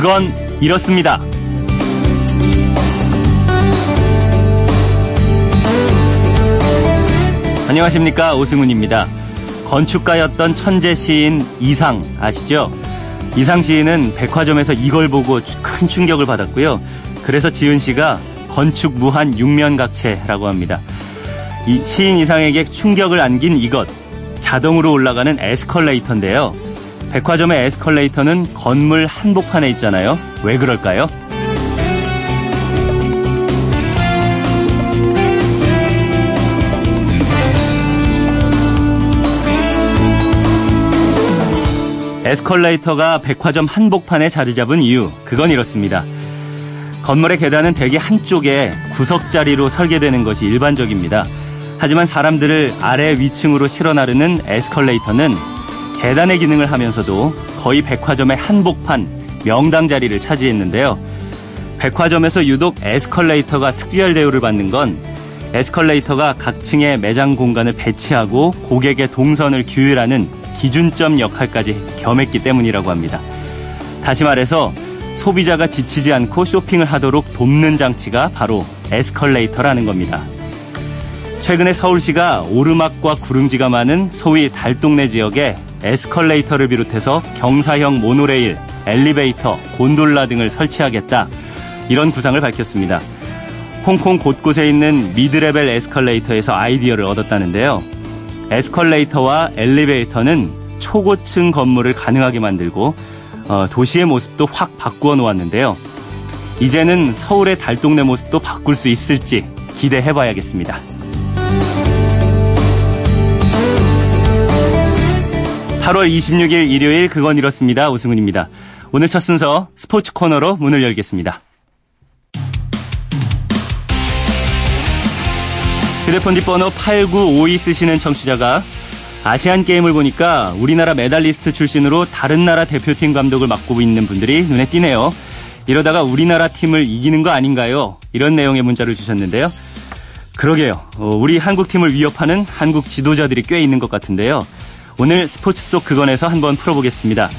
그건 이렇습니다. 안녕하십니까 오승훈입니다. 건축가였던 천재 시인 이상 아시죠? 이상 시인은 백화점에서 이걸 보고 큰 충격을 받았고요. 그래서 지은 시가 건축 무한 육면각체라고 합니다. 이 시인 이상에게 충격을 안긴 이것 자동으로 올라가는 에스컬레이터인데요. 백화점의 에스컬레이터는 건물 한복판에 있잖아요. 왜 그럴까요? 에스컬레이터가 백화점 한복판에 자리 잡은 이유, 그건 이렇습니다. 건물의 계단은 대개 한쪽에 구석 자리로 설계되는 것이 일반적입니다. 하지만 사람들을 아래 위층으로 실어 나르는 에스컬레이터는 계단의 기능을 하면서도 거의 백화점의 한복판, 명당 자리를 차지했는데요. 백화점에서 유독 에스컬레이터가 특별 대우를 받는 건 에스컬레이터가 각 층의 매장 공간을 배치하고 고객의 동선을 규율하는 기준점 역할까지 겸했기 때문이라고 합니다. 다시 말해서 소비자가 지치지 않고 쇼핑을 하도록 돕는 장치가 바로 에스컬레이터라는 겁니다. 최근에 서울시가 오르막과 구릉지가 많은 소위 달동네 지역에 에스컬레이터를 비롯해서 경사형 모노레일, 엘리베이터, 곤돌라 등을 설치하겠다. 이런 구상을 밝혔습니다. 홍콩 곳곳에 있는 미드레벨 에스컬레이터에서 아이디어를 얻었다는데요. 에스컬레이터와 엘리베이터는 초고층 건물을 가능하게 만들고 어, 도시의 모습도 확 바꾸어 놓았는데요. 이제는 서울의 달동네 모습도 바꿀 수 있을지 기대해 봐야겠습니다. 8월 26일 일요일 그건 이렇습니다. 오승훈입니다. 오늘 첫 순서 스포츠 코너로 문을 열겠습니다. 휴대폰 뒷번호 8952 쓰시는 청취자가 아시안 게임을 보니까 우리나라 메달리스트 출신으로 다른 나라 대표팀 감독을 맡고 있는 분들이 눈에 띄네요. 이러다가 우리나라 팀을 이기는 거 아닌가요? 이런 내용의 문자를 주셨는데요. 그러게요. 어, 우리 한국 팀을 위협하는 한국 지도자들이 꽤 있는 것 같은데요. 오늘 스포츠 속 그건에서 한번 풀어보겠습니다.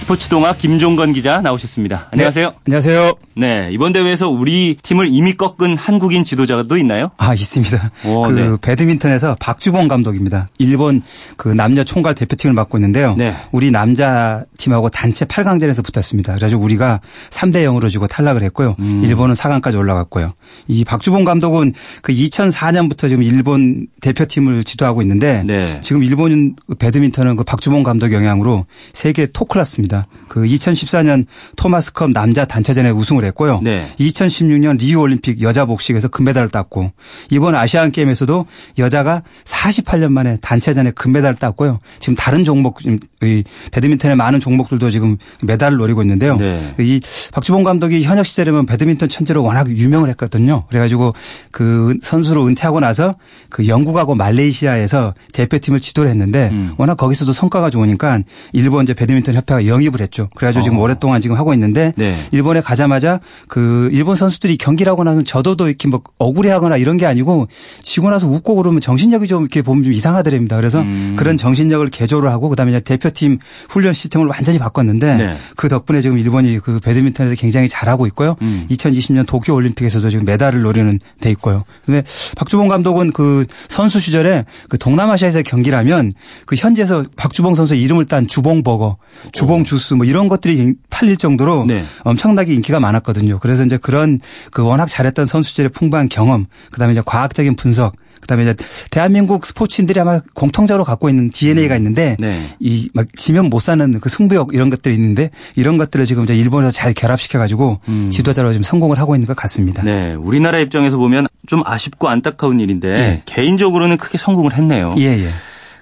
스포츠 동화 김종건 기자 나오셨습니다. 안녕하세요. 네, 안녕하세요. 네, 이번 대회에서 우리 팀을 이미 꺾은 한국인 지도자도 있나요? 아, 있습니다. 오, 그 네. 배드민턴에서 박주봉 감독입니다. 일본 그 남녀 총괄 대표팀을 맡고 있는데요. 네. 우리 남자 팀하고 단체 8강전에서 붙었습니다. 그래서 우리가 3대 0으로 지고 탈락을 했고요. 음. 일본은 4강까지 올라갔고요. 이 박주봉 감독은 그 2004년부터 지금 일본 대표팀을 지도하고 있는데 네. 지금 일본 배드민턴은 그 박주봉 감독 영향으로 세계 토클라스입니다. 있습니다. 그 2014년 토마스컵 남자 단체전에 우승을 했고요. 네. 2016년 리우 올림픽 여자 복식에서 금메달을 땄고 이번 아시안 게임에서도 여자가 48년 만에 단체전에 금메달을 땄고요. 지금 다른 종목 이 배드민턴의 많은 종목들도 지금 메달을 노리고 있는데요. 네. 이 박주봉 감독이 현역 시절에는 배드민턴 천재로 워낙 유명을 했거든요. 그래가지고 그 선수로 은퇴하고 나서 그 영국하고 말레이시아에서 대표팀을 지도를 했는데 음. 워낙 거기서도 성과가 좋으니까 일본 이제 배드민턴 협회가 영입을 했죠. 그래가지고 어. 지금 오랫동안 지금 하고 있는데 네. 일본에 가자마자 그 일본 선수들이 경기를 하고 나서 저도도 이렇게 뭐 억울해하거나 이런 게 아니고 지고 나서 웃고 그러면 정신력이 좀 이렇게 보면 좀 이상하더랍니다. 그래서 음. 그런 정신력을 개조를 하고 그다음에 이제 대표 팀 훈련 시스템을 완전히 바꿨는데 네. 그 덕분에 지금 일본이 그 배드민턴에서 굉장히 잘하고 있고요. 음. 2020년 도쿄 올림픽에서도 지금 메달을 노리는 돼 있고요. 근데 박주봉 감독은 그 선수 시절에 그 동남아시아에서 경기를 하면 그 현지에서 박주봉 선수 이름을 딴 주봉 버거, 주봉 주스 뭐 이런 것들이 팔릴 정도로 네. 엄청나게 인기가 많았거든요. 그래서 이제 그런 그 워낙 잘했던 선수들의 풍부한 경험, 그다음에 이제 과학적인 분석 그다음에 이제 대한민국 스포츠인들이 아마 공통적으로 갖고 있는 DNA가 있는데 네. 이막 지면 못 사는 그 승부욕 이런 것들이 있는데 이런 것들을 지금 이제 일본에서 잘 결합시켜 가지고 음. 지도자로 지금 성공을 하고 있는 것 같습니다. 네, 우리나라 입장에서 보면 좀 아쉽고 안타까운 일인데 예. 개인적으로는 크게 성공을 했네요. 예, 예.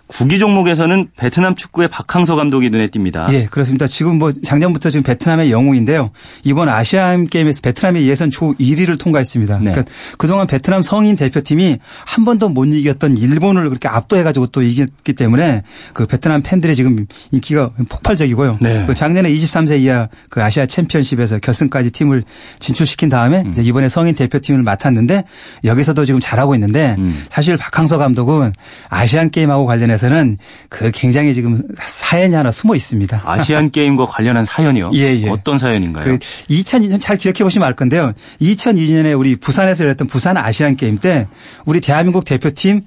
구기 종목에서는 베트남 축구의 박항서 감독이 눈에 띕니다. 예, 그렇습니다. 지금 뭐 작년부터 지금 베트남의 영웅인데요. 이번 아시안 게임에서 베트남의 예선 초 1위를 통과했습니다. 네. 그러니까 그동안 베트남 성인 대표팀이 한 번도 못 이겼던 일본을 그렇게 압도해 가지고 또 이겼기 때문에 그 베트남 팬들의 지금 인기가 폭발적이고요. 네. 그 작년에 23세 이하 그 아시아 챔피언십에서 결승까지 팀을 진출시킨 다음에 음. 이제 이번에 성인 대표팀을 맡았는데 여기서도 지금 잘하고 있는데 음. 사실 박항서 감독은 아시안 게임하고 관련해서 안에서는 그 굉장히 지금 사연이 하나 숨어 있습니다. 아시안 게임과 관련한 사연이요? 예, 예. 어떤 사연인가요? 그 2002년 잘 기억해 보시면 알 건데요. 2002년에 우리 부산에서 열렸던 부산 아시안 게임 때 우리 대한민국 대표팀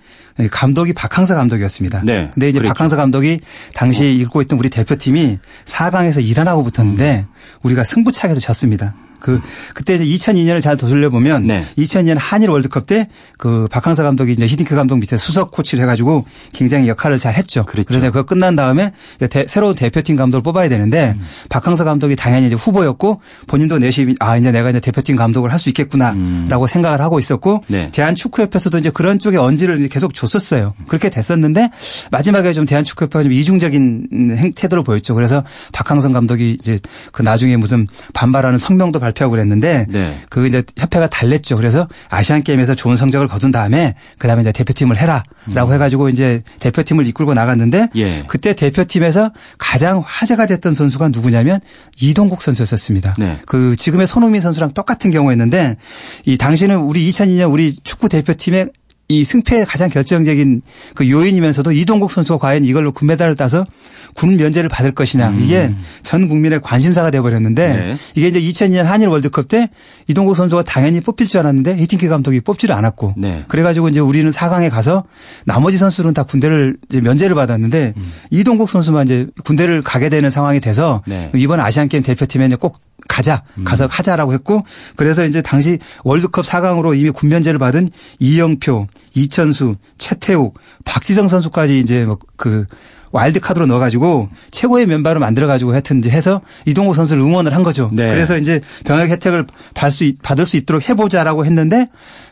감독이 박항서 감독이었습니다. 네. 근데 이제 그랬죠. 박항서 감독이 당시 어. 읽고 있던 우리 대표팀이 4강에서 이란하고 붙었는데 음. 우리가 승부차기에서 졌습니다. 그 그때 이제 2002년을 잘 돌려 보면 네. 2002년 한일 월드컵 때 그 박항서 감독이 이제 히딩크 감독 밑에 수석 코치를 해가지고 굉장히 역할을 잘 했죠. 그랬죠. 그래서 그거 끝난 다음에 대, 새로운 대표팀 감독을 뽑아야 되는데 음. 박항서 감독이 당연히 이제 후보였고 본인도 내심 아 이제 내가 이제 대표팀 감독을 할 수 있겠구나라고 음. 생각을 하고 있었고 네. 대한축구협회에서도 이제 그런 쪽에 언지를 계속 줬었어요. 그렇게 됐었는데 마지막에 좀 대한축구협회가 좀 이중적인 행태도를 보였죠. 그래서 박항서 감독이 이제 그 나중에 무슨 반발하는 성명도 발 발표하고 그랬는데 네. 그 이제 협회가 달랬죠. 그래서 아시안 게임에서 좋은 성적을 거둔 다음에 그다음에 이제 대표팀을 해라라고 음. 해가지고 이제 대표팀을 이끌고 나갔는데 예. 그때 대표팀에서 가장 화제가 됐던 선수가 누구냐면 이동국 선수였었습니다. 네. 그 지금의 손흥민 선수랑 똑같은 경우였는데 이 당시는 우리 2002년 우리 축구 대표팀의 이 승패의 가장 결정적인 그 요인이면서도 이동국 선수가 과연 이걸로 금메달을 따서 군 면제를 받을 것이냐 음. 이게 전 국민의 관심사가 돼버렸는데 네. 이게 이제 2002년 한일 월드컵 때 이동국 선수가 당연히 뽑힐 줄 알았는데 히팅키 감독이 뽑지를 않았고 네. 그래가지고 이제 우리는 4강에 가서 나머지 선수들은 다 군대를 이제 면제를 받았는데 음. 이동국 선수만 이제 군대를 가게 되는 상황이 돼서 네. 이번 아시안 게임 대표팀에 꼭 가자 음. 가서 하자라고 했고 그래서 이제 당시 월드컵 4강으로 이미 군면제를 받은 이영표, 이천수, 최태욱, 박지성 선수까지 이제 뭐그 와일드카드로 넣어가지고 최고의 멤버를 만들어가지고 하여튼 이제 해서 이동국 선수를 응원을 한 거죠. 네. 그래서 이제 병역 혜택을 받을 수, 있도록 해보자라고 했는데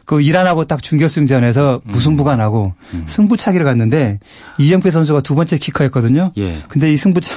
그 이란하고 딱 준결승전에서 음. 무승부가 나고 음. 승부차기를 갔는데 이영표 선수가 두 번째 키커였거든요. 예. 근데 이 승부차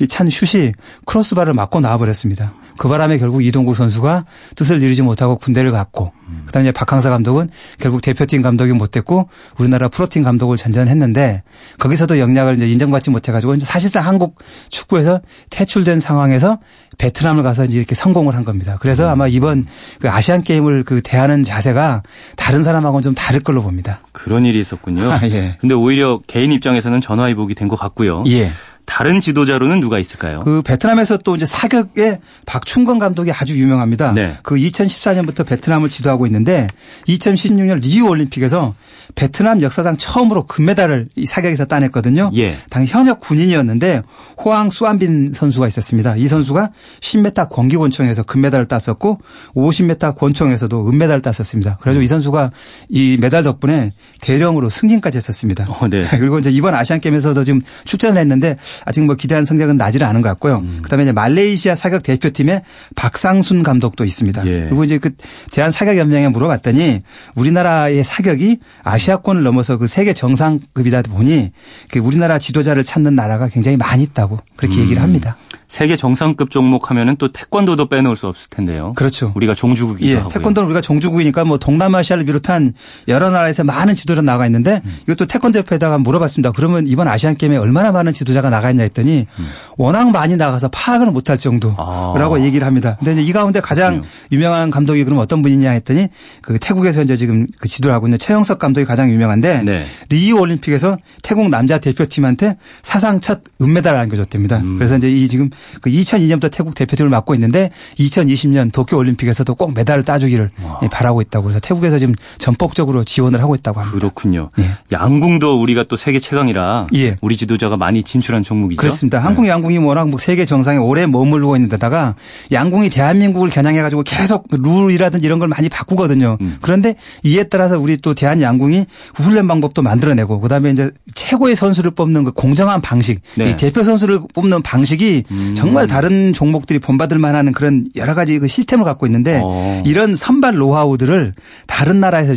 이 찬 슛이 크로스바를 맞고 나와버렸습니다. 그 바람에 결국 이동국 선수가 뜻을 이루지 못하고 군대를 갔고 음. 그다음에 박항사 감독은 결국 대표팀 감독이 못 됐고 우리나라 프로팀 감독을 전전했는데 거기서도 영향을 이제 인정받지 못해가지고 사실상 한국 축구에서 퇴출된 상황에서 베트남을 가서 이제 이렇게 성공을 한 겁니다. 그래서 음. 아마 이번 그 아시안 게임을 그 대하는 자세가 다른 사람하고는 좀 다를 걸로 봅니다. 그런 일이 있었군요. 아, 예. 근데 오히려 개인 입장에서는 전화위복이 된 것 같고요. 예. 다른 지도자로는 누가 있을까요? 그 베트남에서 또 이제 사격의 박충건 감독이 아주 유명합니다. 네. 그 2014년부터 베트남을 지도하고 있는데 2016년 리우 올림픽에서 베트남 역사상 처음으로 금메달을 이 사격에서 따냈거든요. 예. 당 현역 군인이었는데 호황 수안빈 선수가 있었습니다. 이 선수가 10m 권기 권총에서 금메달을 땄었고 50m 권총에서도 은메달을 땄었습니다. 그래서 이 선수가 이 메달 덕분에 대령으로 승진까지 했었습니다. 어, 네. 그리고 이제 이번 아시안 게임에서도 지금 출전을 했는데 아직 뭐 기대한 성적은 나지는 않은 것 같고요. 음. 그다음에 이제 말레이시아 사격 대표팀의 박상순 감독도 있습니다. 예. 그리고 이제 그 대한 사격 연맹에 물어봤더니 우리나라의 사격이 아시아권을 넘어서 그 세계 정상급이다 보니 그 우리나라 지도자를 찾는 나라가 굉장히 많이 있다고 그렇게 음. 얘기를 합니다. 세계 정상급 종목 하면은 또 태권도도 빼놓을 수 없을 텐데요. 그렇죠. 우리가 종주국이기도 예, 하고요. 태권도는 우리가 종주국이니까 뭐 동남아시아를 비롯한 여러 나라에서 많은 지도자 나가 있는데 음. 이것도 태권도 협회에다가 물어봤습니다. 그러면 이번 아시안 게임에 얼마나 많은 지도자가 나가 있냐 했더니 음. 워낙 많이 나가서 파악을 못할 정도라고 아. 얘기를 합니다. 근데 이 가운데 가장 그렇군요. 유명한 감독이 그럼 어떤 분이냐 했더니 그 태국에서 이제 지금 그 지도를 하고 있는 최영석 감독이 가장 유명한데 네. 리우 올림픽에서 태국 남자 대표팀한테 사상 첫 은메달을 안겨줬답니다. 음. 그래서 이제 이 지금 그 2002년부터 태국 대표팀을 맡고 있는데 2020년 도쿄 올림픽에서도 꼭 메달을 따주기를 와. 바라고 있다고 해서 태국에서 지금 전폭적으로 지원을 하고 있다고 합니다. 그렇군요. 예. 양궁도 우리가 또 세계 최강이라 예. 우리 지도자가 많이 진출한 종목이죠. 그렇습니다. 네. 한국 양궁이 워낙 뭐 세계 정상에 오래 머물고 있는 데다가 양궁이 대한민국을 겨냥해 가지고 계속 룰이라든지 이런 걸 많이 바꾸거든요. 음. 그런데 이에 따라서 우리 또 대한 양궁이 훈련 방법도 만들어내고 그다음에 이제 최고의 선수를 뽑는 그 공정한 방식, 네. 이 대표 선수를 뽑는 방식이 음. 정말 다른 종목들이 본받을 만한 그런 여러 가지 그 시스템을 갖고 있는데 어. 이런 선발 노하우들을 다른 나라에서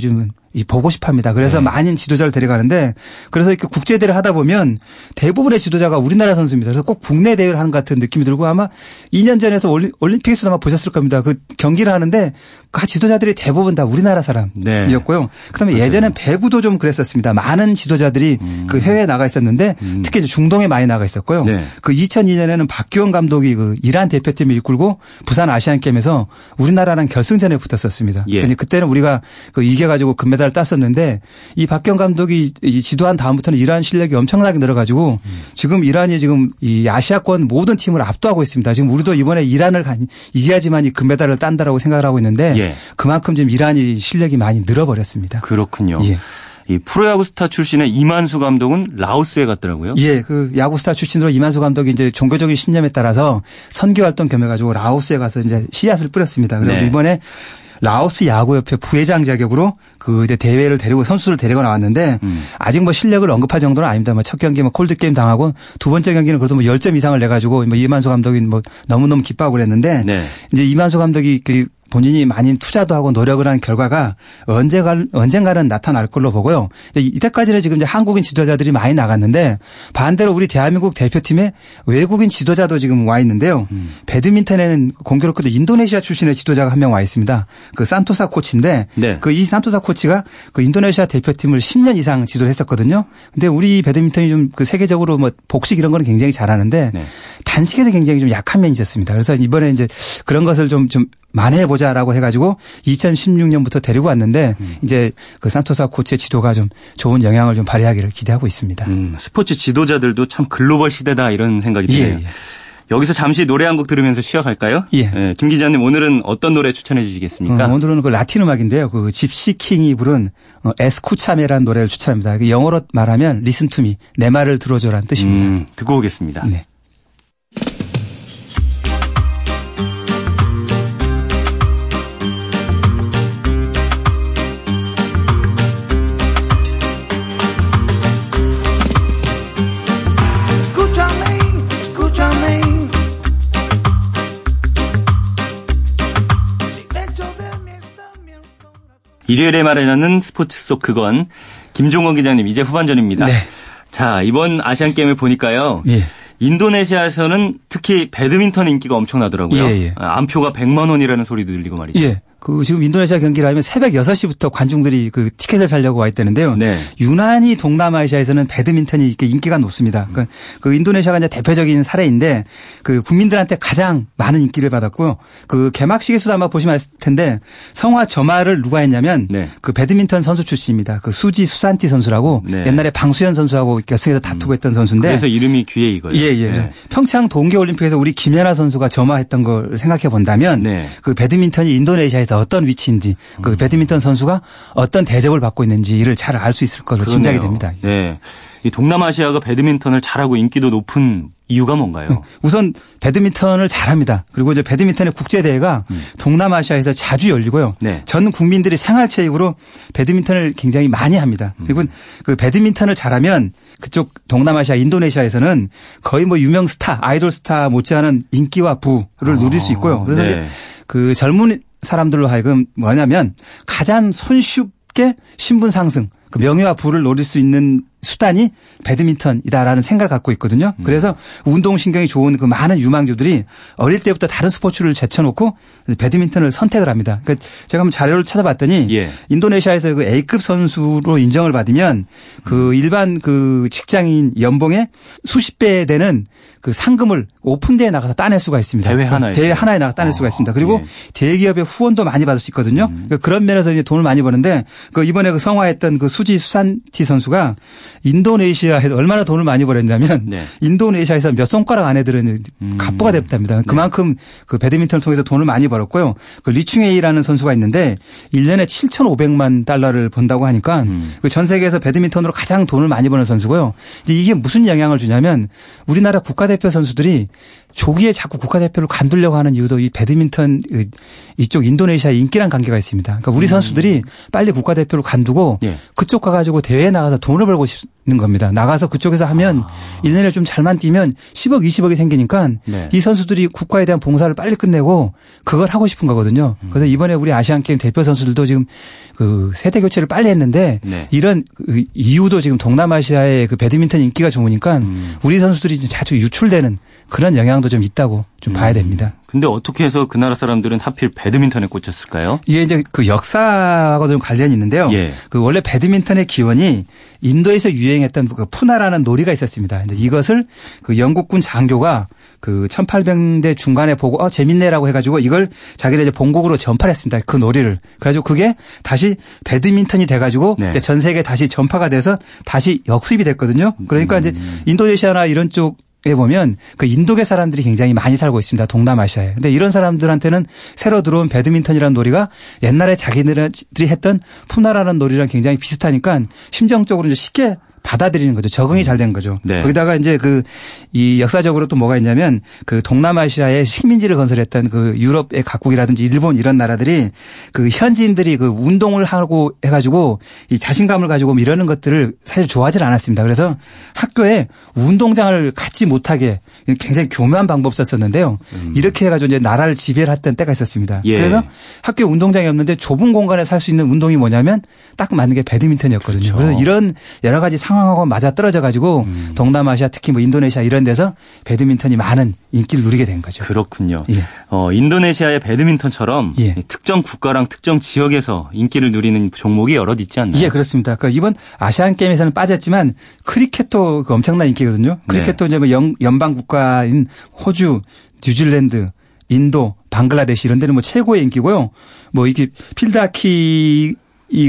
좀 보고 싶어 합니다. 그래서 네. 많은 지도자를 데려가는데 그래서 이렇게 국제 대회를 하다 보면 대부분의 지도자가 우리나라 선수입니다. 그래서 꼭 국내 대회를 하는 것 같은 느낌이 들고 아마 2년 전에서 올림픽에서도 아마 보셨을 겁니다. 그 경기를 하는데 그 지도자들이 대부분 다 우리나라 사람이었고요. 네. 그다음에 맞아요. 예전엔 배구도 좀 그랬었습니다. 많은 지도자들이 음. 그 해외에 나가 있었는데 음. 특히 중동에 많이 나가 있었고요. 네. 그 2002년에는 박기원 감독이 그 이란 대표팀을 이끌고 부산 아시안 게임에서 우리나라랑 결승전에 붙었었습니다. 예. 그때는 우리가 그 이겨가지고 금메달 금 메달을 땄었는데 이 박경 감독이 지도한 다음부터는 이란 실력이 엄청나게 늘어가지고 음. 지금 이란이 지금 이 아시아권 모든 팀을 압도하고 있습니다. 지금 우리도 이번에 이란을 이겨야지만 이 금메달을 딴다라고 생각을 하고 있는데 예. 그만큼 지금 이란이 실력이 많이 늘어버렸습니다. 그렇군요. 예. 이 프로야구 스타 출신의 이만수 감독은 라오스에 갔더라고요. 예, 그 야구 스타 출신으로 이만수 감독이 이제 종교적인 신념에 따라서 선교 활동 겸해가지고 라오스에 가서 이제 씨앗을 뿌렸습니다. 그리고 네. 이번에 라오스 야구협회 부회장 자격으로 그 대회를 데리고 선수를 데리고 나왔는데 음. 아직 뭐 실력을 언급할 정도는 아닙니다. 뭐 첫 경기 뭐 콜드 게임 당하고 두 번째 경기는 그래도 뭐 10점 이상을 내 가지고 뭐 이만수 감독이 뭐 너무너무 기뻐하고 그랬는데 네. 이제 이만수 감독이 그 본인이 많이 투자도 하고 노력을 한 결과가 언제가 언젠가는 나타날 걸로 보고요. 이때까지는 지금 이제 한국인 지도자들이 많이 나갔는데 반대로 우리 대한민국 대표팀에 외국인 지도자도 지금 와 있는데요. 음. 배드민턴에는 공교롭게도 인도네시아 출신의 지도자가 한 명 와 있습니다. 그 산토사 코치인데 네. 그이 산토사 코치가 그 인도네시아 대표팀을 10년 이상 지도를 했었거든요. 근데 우리 배드민턴이 좀 그 세계적으로 뭐 복식 이런 거는 굉장히 잘하는데 네. 단식에서 굉장히 좀 약한 면이 있었습니다. 그래서 이번에 이제 그런 것을 좀, 좀 만회해보자라고 해가지고 2016년부터 데리고 왔는데 음. 이제 그 산토사 코치의 지도가 좀 좋은 영향을 좀 발휘하기를 기대하고 있습니다. 음, 스포츠 지도자들도 참 글로벌 시대다 이런 생각이 드네요. 예, 예. 여기서 잠시 노래 한 곡 들으면서 쉬어갈까요? 예. 예. 김 기자님 오늘은 어떤 노래 추천해 주시겠습니까? 어, 오늘은 그 라틴 음악인데요. 그 집시킹이 부른 어, Escúchame라는 노래를 추천합니다. 그 영어로 말하면 listen to me 내 말을 들어줘라는 뜻입니다. 음, 듣고 오겠습니다. 네. 일요일에 마련하는 스포츠 속 그건 김종원 기자님 이제 후반전입니다. 네. 자 이번 아시안 게임을 보니까요. 예. 인도네시아에서는 특히 배드민턴 인기가 엄청나더라고요. 예, 예. 안표가 100만 원이라는 소리도 들리고 말이죠. 예. 그 지금 인도네시아 경기를 하면 새벽 6시부터 관중들이 그 티켓을 살려고 와 있다는데요. 네. 유난히 동남아시아에서는 배드민턴이 이렇게 인기가 높습니다. 그러니까 그 인도네시아가 이제 대표적인 사례인데 그 국민들한테 가장 많은 인기를 받았고요. 그 개막식에서도 아마 보시면 알 텐데 성화 점화를 누가 했냐면 네. 그 배드민턴 선수 출신입니다. 그 수지 수산티 선수라고 네. 옛날에 방수현 선수하고 결승에서 다투고 음. 했던 선수인데 그래서 이름이 귀에 익어요. 예, 예. 네. 평창 동계 올림픽에서 우리 김연아 선수가 점화했던 걸 생각해 본다면 네. 그 배드민턴이 인도네시아에서 어떤 위치인지 그 음. 배드민턴 선수가 어떤 대접을 받고 있는지를 잘 알 수 있을 것으로 짐작이 됩니다. 네. 이 동남아시아가 배드민턴을 잘하고 인기도 높은 이유가 뭔가요? 음, 우선 배드민턴을 잘합니다. 그리고 이제 배드민턴의 국제 대회가 음. 동남아시아에서 자주 열리고요. 네. 전 국민들이 생활체육으로 배드민턴을 굉장히 많이 합니다. 음. 그리고 그 배드민턴을 잘하면 그쪽 동남아시아 인도네시아에서는 거의 뭐 유명 스타, 아이돌 스타 못지않은 인기와 부를 누릴 수 있고요. 그래서 네. 그 젊은 사람들로 하여금 뭐냐면 가장 손쉽게 신분 상승, 그 명예와 부를 노릴 수 있는 수단이 배드민턴이다라는 생각을 갖고 있거든요. 음. 그래서 운동신경이 좋은 그 많은 유망주들이 어릴 때부터 다른 스포츠를 제쳐놓고 배드민턴을 선택을 합니다. 그러니까 제가 한번 자료를 찾아봤더니 예. 인도네시아에서 그 A급 선수로 인정을 받으면 그 음. 일반 그 직장인 연봉의 수십 배 되는 그 상금을 오픈대에 나가서 따낼 수가 있습니다. 대회 하나에 대회 하나에 나가 서 따낼 아, 수가 있습니다. 그리고 예. 대기업의 후원도 많이 받을 수 있거든요. 음. 그러니까 그런 면에서 이제 돈을 많이 버는데 그 이번에 그 성화했던 그 수지 수산티 선수가 인도네시아에서 얼마나 돈을 많이 벌었냐면 네. 인도네시아에서 몇 손가락 안에 들은 음. 갑부가 됐답니다. 네. 그만큼 네. 그 배드민턴을 통해서 돈을 많이 벌었고요. 그 리충에이라는 선수가 있는데 1년에 7,500만 달러를 번다고 하니까 음. 그전 세계에서 배드민턴으로 가장 돈을 많이 버는 선수고요. 이게 무슨 영향을 주냐면 우리나라 국가대 표 선수들이 조기에 자꾸 국가대표를 간두려고 하는 이유도 이 배드민턴 그 이쪽 인도네시아 인기랑 관계가 있습니다. 그러니까 우리 음. 선수들이 빨리 국가대표를 간두고 예. 그쪽 가가지고 대회에 나가서 돈을 벌고 싶는 겁니다. 나가서 그쪽에서 하면 아. 1년에 좀 잘만 뛰면 10억, 20억이 생기니까 네. 이 선수들이 국가에 대한 봉사를 빨리 끝내고 그걸 하고 싶은 거거든요. 음. 그래서 이번에 우리 아시안 게임 대표 선수들도 지금 그 세대 교체를 빨리 했는데 네. 이런 그 이유도 지금 동남아시아의 그 배드민턴 인기가 좋으니까 음. 우리 선수들이 자주 유출되는 그런 영향도 좀 있다고 좀 음. 봐야 됩니다. 근데 어떻게 해서 그 나라 사람들은 하필 배드민턴에 꽂혔을까요? 이게 이제 그 역사하고 좀 관련이 있는데요. 예. 그 원래 배드민턴의 기원이 인도에서 유행했던 그 푸나라는 놀이가 있었습니다. 근데 이것을 그 영국군 장교가 그 1800대 중간에 보고 어 재밌네라고 해가지고 이걸 자기네 이제 본국으로 전파를 했습니다. 그 놀이를. 그래가지고 그게 다시 배드민턴이 돼가지고 네. 이제 전 세계 다시 전파가 돼서 다시 역수입이 됐거든요. 그러니까 음. 이제 인도네시아나 이런 쪽에 보면 그 인도계 사람들이 굉장히 많이 살고 있습니다. 동남아시아에. 근데 이런 사람들한테는 새로 들어온 배드민턴이라는 놀이가 옛날에 자기들이 했던 푸나라는 놀이랑 굉장히 비슷하니까 심정적으로 이제 쉽게 받아들이는 거죠. 적응이 잘 된 거죠. 네. 거기다가 이제 그 이 역사적으로 또 뭐가 있냐면 그 동남아시아에 식민지를 건설했던 그 유럽의 각국이라든지 일본 이런 나라들이 그 현지인들이 그 운동을 하고 해가지고 이 자신감을 가지고 뭐 이러는 것들을 사실 좋아하지 않았습니다. 그래서 학교에 운동장을 갖지 못하게 굉장히 교묘한 방법 썼었는데요. 음. 이렇게 해가지고 이제 나라를 지배를 했던 때가 있었습니다. 예. 그래서 학교 운동장이 없는데 좁은 공간에 살 수 있는 운동이 뭐냐면 딱 맞는 게 배드민턴이었거든요. 그렇죠. 그래서 이런 여러 가지 상황 상황하고 맞아 떨어져 가지고 음. 동남아시아 특히 뭐 인도네시아 이런 데서 배드민턴이 많은 인기를 누리게 된 거죠. 그렇군요. 예. 어, 인도네시아의 배드민턴처럼 예. 특정 국가랑 특정 지역에서 인기를 누리는 종목이 여럿 있지 않나요? 예, 그렇습니다. 그 이번 아시안 게임에서는 빠졌지만 크리켓도 그 엄청난 인기거든요. 크리켓도 네. 이제 뭐 연, 연방 국가인 호주, 뉴질랜드, 인도, 방글라데시 이런 데는 뭐 최고의 인기고요. 뭐 이게 필드하키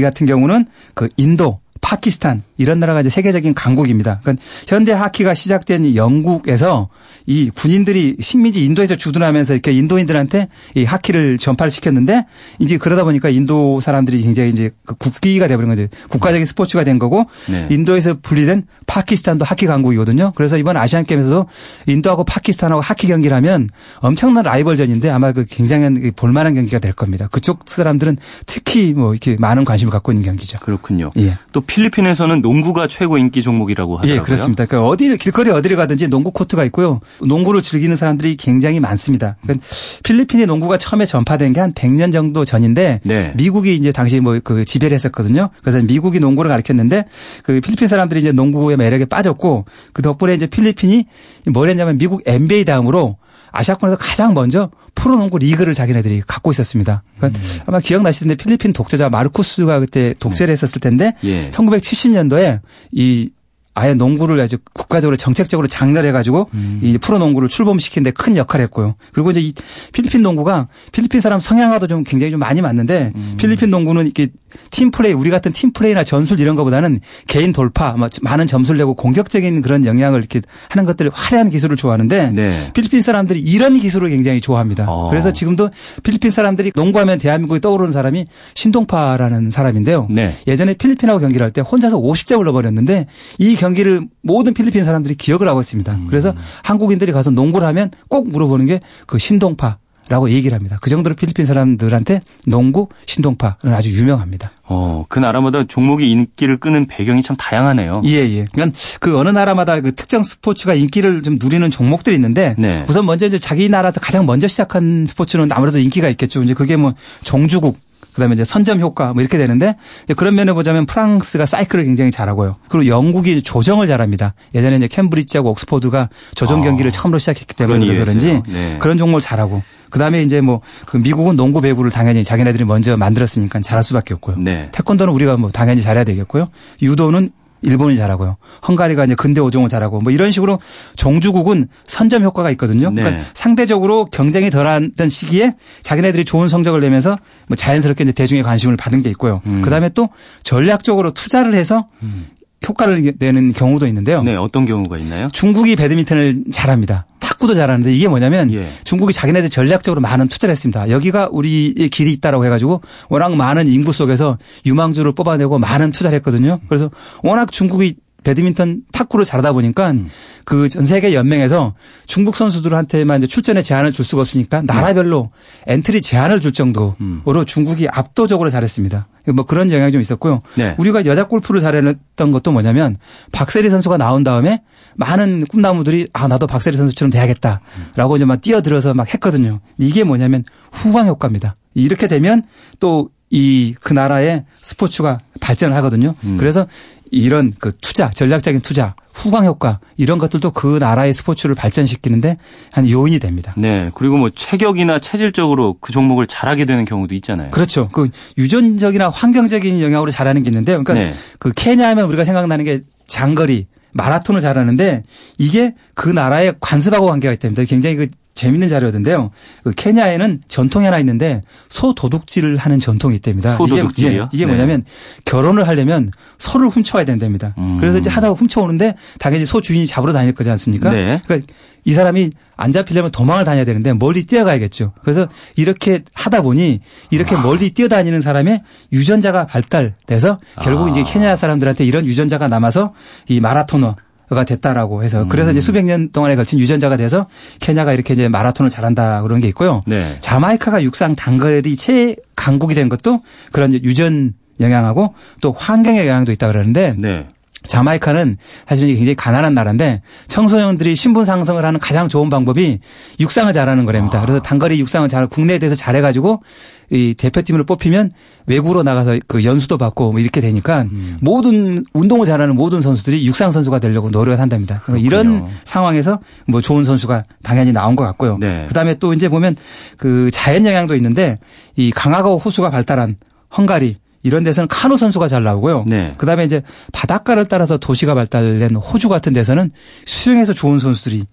같은 경우는 그 인도, 파키스탄 이런 나라가 이제 세계적인 강국입니다. 그러니까 현대 하키가 시작된 영국에서 이 군인들이 식민지 인도에서 주둔하면서 이렇게 인도인들한테 이 하키를 전파를 시켰는데 이제 그러다 보니까 인도 사람들이 굉장히 이제 그 국기가 돼버린 거죠. 국가적인 스포츠가 된 거고 네. 인도에서 분리된 파키스탄도 하키 강국이거든요. 그래서 이번 아시안 게임에서도 인도하고 파키스탄하고 하키 경기를 하면 엄청난 라이벌전인데 아마 그 굉장한 볼만한 경기가 될 겁니다. 그쪽 사람들은 특히 뭐 이렇게 많은 관심을 갖고 있는 경기죠. 그렇군요. 예. 또 필리핀에서는 농구가 최고 인기 종목이라고 예, 하더라고요. 예, 그렇습니다. 그러니까 어디 길거리 어디를 가든지 농구 코트가 있고요. 농구를 즐기는 사람들이 굉장히 많습니다. 그러니까 필리핀의 농구가 처음에 전파된 게 한 100년 정도 전인데 네. 미국이 이제 당시 뭐 그 지배를 했었거든요. 그래서 미국이 농구를 가르쳤는데 그 필리핀 사람들이 이제 농구의 매력에 빠졌고 그 덕분에 이제 필리핀이 뭘 했냐면 미국 NBA 다음으로 아시아권에서 가장 먼저 프로농구 리그를 자기네들이 갖고 있었습니다. 그러니까 음. 아마 기억나실 텐데 필리핀 독재자 마르코스가 그때 독재를 네. 했었을 텐데 예. 1970년도에 이 아예 농구를 아주 국가적으로 정책적으로 장려해가지고 음. 이 프로농구를 출범시키는데 큰 역할을 했고요. 그리고 이제 이 필리핀 농구가 필리핀 사람 성향과도 좀 굉장히 좀 많이 맞는데 음. 필리핀 농구는 이렇게 팀 플레이 우리 같은 팀 플레이나 전술 이런 것보다는 개인 돌파 많은 점수를 내고 공격적인 그런 영향을 이렇게 하는 것들 화려한 기술을 좋아하는데 네. 필리핀 사람들이 이런 기술을 굉장히 좋아합니다. 어. 그래서 지금도 필리핀 사람들이 농구하면 대한민국에 떠오르는 사람이 신동파라는 사람인데요. 네. 예전에 필리핀하고 경기를 할 때 혼자서 50점을 넣어버렸는데 이 경기를 모든 필리핀 사람들이 기억을 하고 있습니다. 음. 그래서 한국인들이 가서 농구를 하면 꼭 물어보는 게 그 신동파 라고 얘기를 합니다. 그 정도로 필리핀 사람들한테 농구, 신동파는 아주 유명합니다. 어, 그 나라마다 종목이 인기를 끄는 배경이 참 다양하네요. 예, 예. 그러니까 그 어느 나라마다 그 특정 스포츠가 인기를 좀 누리는 종목들이 있는데 네. 우선 먼저 이제 자기 나라에서 가장 먼저 시작한 스포츠는 아무래도 인기가 있겠죠. 이제 그게 뭐 종주국 그다음에 이제 선점 효과 뭐 이렇게 되는데 그런 면에 보자면 프랑스가 사이클을 굉장히 잘하고요. 그리고 영국이 조정을 잘합니다. 예전에 이제 캠브리지하고 옥스포드가 조정 경기를 아, 처음으로 시작했기 때문에 그래서 그런지 네. 그런 종목을 잘하고 그다음에 이제 뭐 그 미국은 농구 배구를 당연히 자기네들이 먼저 만들었으니까 잘할 수밖에 없고요. 네. 태권도는 우리가 뭐 당연히 잘해야 되겠고요. 유도는 일본이 잘하고요. 헝가리가 이제 근대 오종을 잘하고 뭐 이런 식으로 종주국은 선점 효과가 있거든요. 네. 그러니까 상대적으로 경쟁이 덜한 시기에 자기네들이 좋은 성적을 내면서 뭐 자연스럽게 이제 대중의 관심을 받은 게 있고요. 음. 그다음에 또 전략적으로 투자를 해서 음. 효과를 내는 경우도 있는데요. 네, 어떤 경우가 있나요? 중국이 배드민턴을 잘합니다. 탁구도 잘하는데 이게 뭐냐면 예. 중국이 자기네들 전략적으로 많은 투자를 했습니다. 여기가 우리의 길이 있다라고 해가지고 워낙 많은 인구 속에서 유망주를 뽑아내고 많은 투자를 했거든요. 그래서 워낙 중국이 배드민턴 탁구를 잘하다 보니까 음. 그전 세계 연맹에서 중국 선수들한테만 이제 출전에 제한을 줄 수가 없으니까 나라별로 엔트리 제한을 줄 정도로 음. 중국이 압도적으로 잘했습니다. 뭐 그런 영향이 좀 있었고요. 네. 우리가 여자 골프를 잘했던 것도 뭐냐면 박세리 선수가 나온 다음에 많은 꿈나무들이 아 나도 박세리 선수처럼 돼야겠다라고 이제 막 뛰어들어서 막 했거든요. 이게 뭐냐면 후광 효과입니다. 이렇게 되면 또 이 그 나라의 스포츠가 발전을 하거든요. 음. 그래서 이런 그 투자, 전략적인 투자, 후광 효과 이런 것들도 그 나라의 스포츠를 발전시키는데 한 요인이 됩니다. 네. 그리고 뭐 체격이나 체질적으로 그 종목을 잘하게 되는 경우도 있잖아요. 그렇죠. 그 유전적이나 환경적인 영향으로 잘하는 게 있는데요. 그러니까 네. 그 케냐 하면 우리가 생각나는 게 장거리 마라톤을 잘하는데 이게 그 나라의 관습하고 관계가 있답니다. 굉장히 그 재밌는 자료던데요. 그 케냐에는 전통이 하나 있는데 소 도둑질을 하는 전통이 있답니다. 소도둑질이요? 이게, 이게 뭐냐면 네. 결혼을 하려면 소를 훔쳐야 된답니다. 음. 그래서 이제 하다가 훔쳐오는데 당연히 소 주인이 잡으러 다닐 거지 않습니까? 네. 그러니까 이 사람이 안 잡히려면 도망을 다녀야 되는데 멀리 뛰어가야겠죠. 그래서 이렇게 하다 보니 이렇게 아. 멀리 뛰어다니는 사람의 유전자가 발달돼서 결국 아. 이제 케냐 사람들한테 이런 유전자가 남아서 이 마라토너 가 됐다라고 해서 그래서 이제 음. 수백 년 동안에 걸친 유전자가 돼서 케냐가 이렇게 이제 마라톤을 잘한다 그런 게 있고요. 네. 자마이카가 육상 단거리 최강국이 된 것도 그런 유전 영향하고 또 환경의 영향도 있다 그러는데 네. 자마이카는 사실 굉장히 가난한 나라인데 청소년들이 신분 상승을 하는 가장 좋은 방법이 육상을 잘하는 거랍니다. 아. 그래서 단거리 육상을 잘 국내에 대해서 잘해가지고 이 대표팀으로 뽑히면 외국으로 나가서 그 연수도 받고 뭐 이렇게 되니까 음. 모든 운동을 잘하는 모든 선수들이 육상 선수가 되려고 노력을 한답니다. 그러니까 이런 상황에서 뭐 좋은 선수가 당연히 나온 것 같고요. 네. 그다음에 또 이제 보면 그 자연 영향도 있는데 이 강하고 호수가 발달한 헝가리 이런 데서는 카누 선수가 잘 나오고요. 네. 그다음에 이제 바닷가를 따라서 도시가 발달된 호주 같은 데서는 수영에서 좋은 선수들이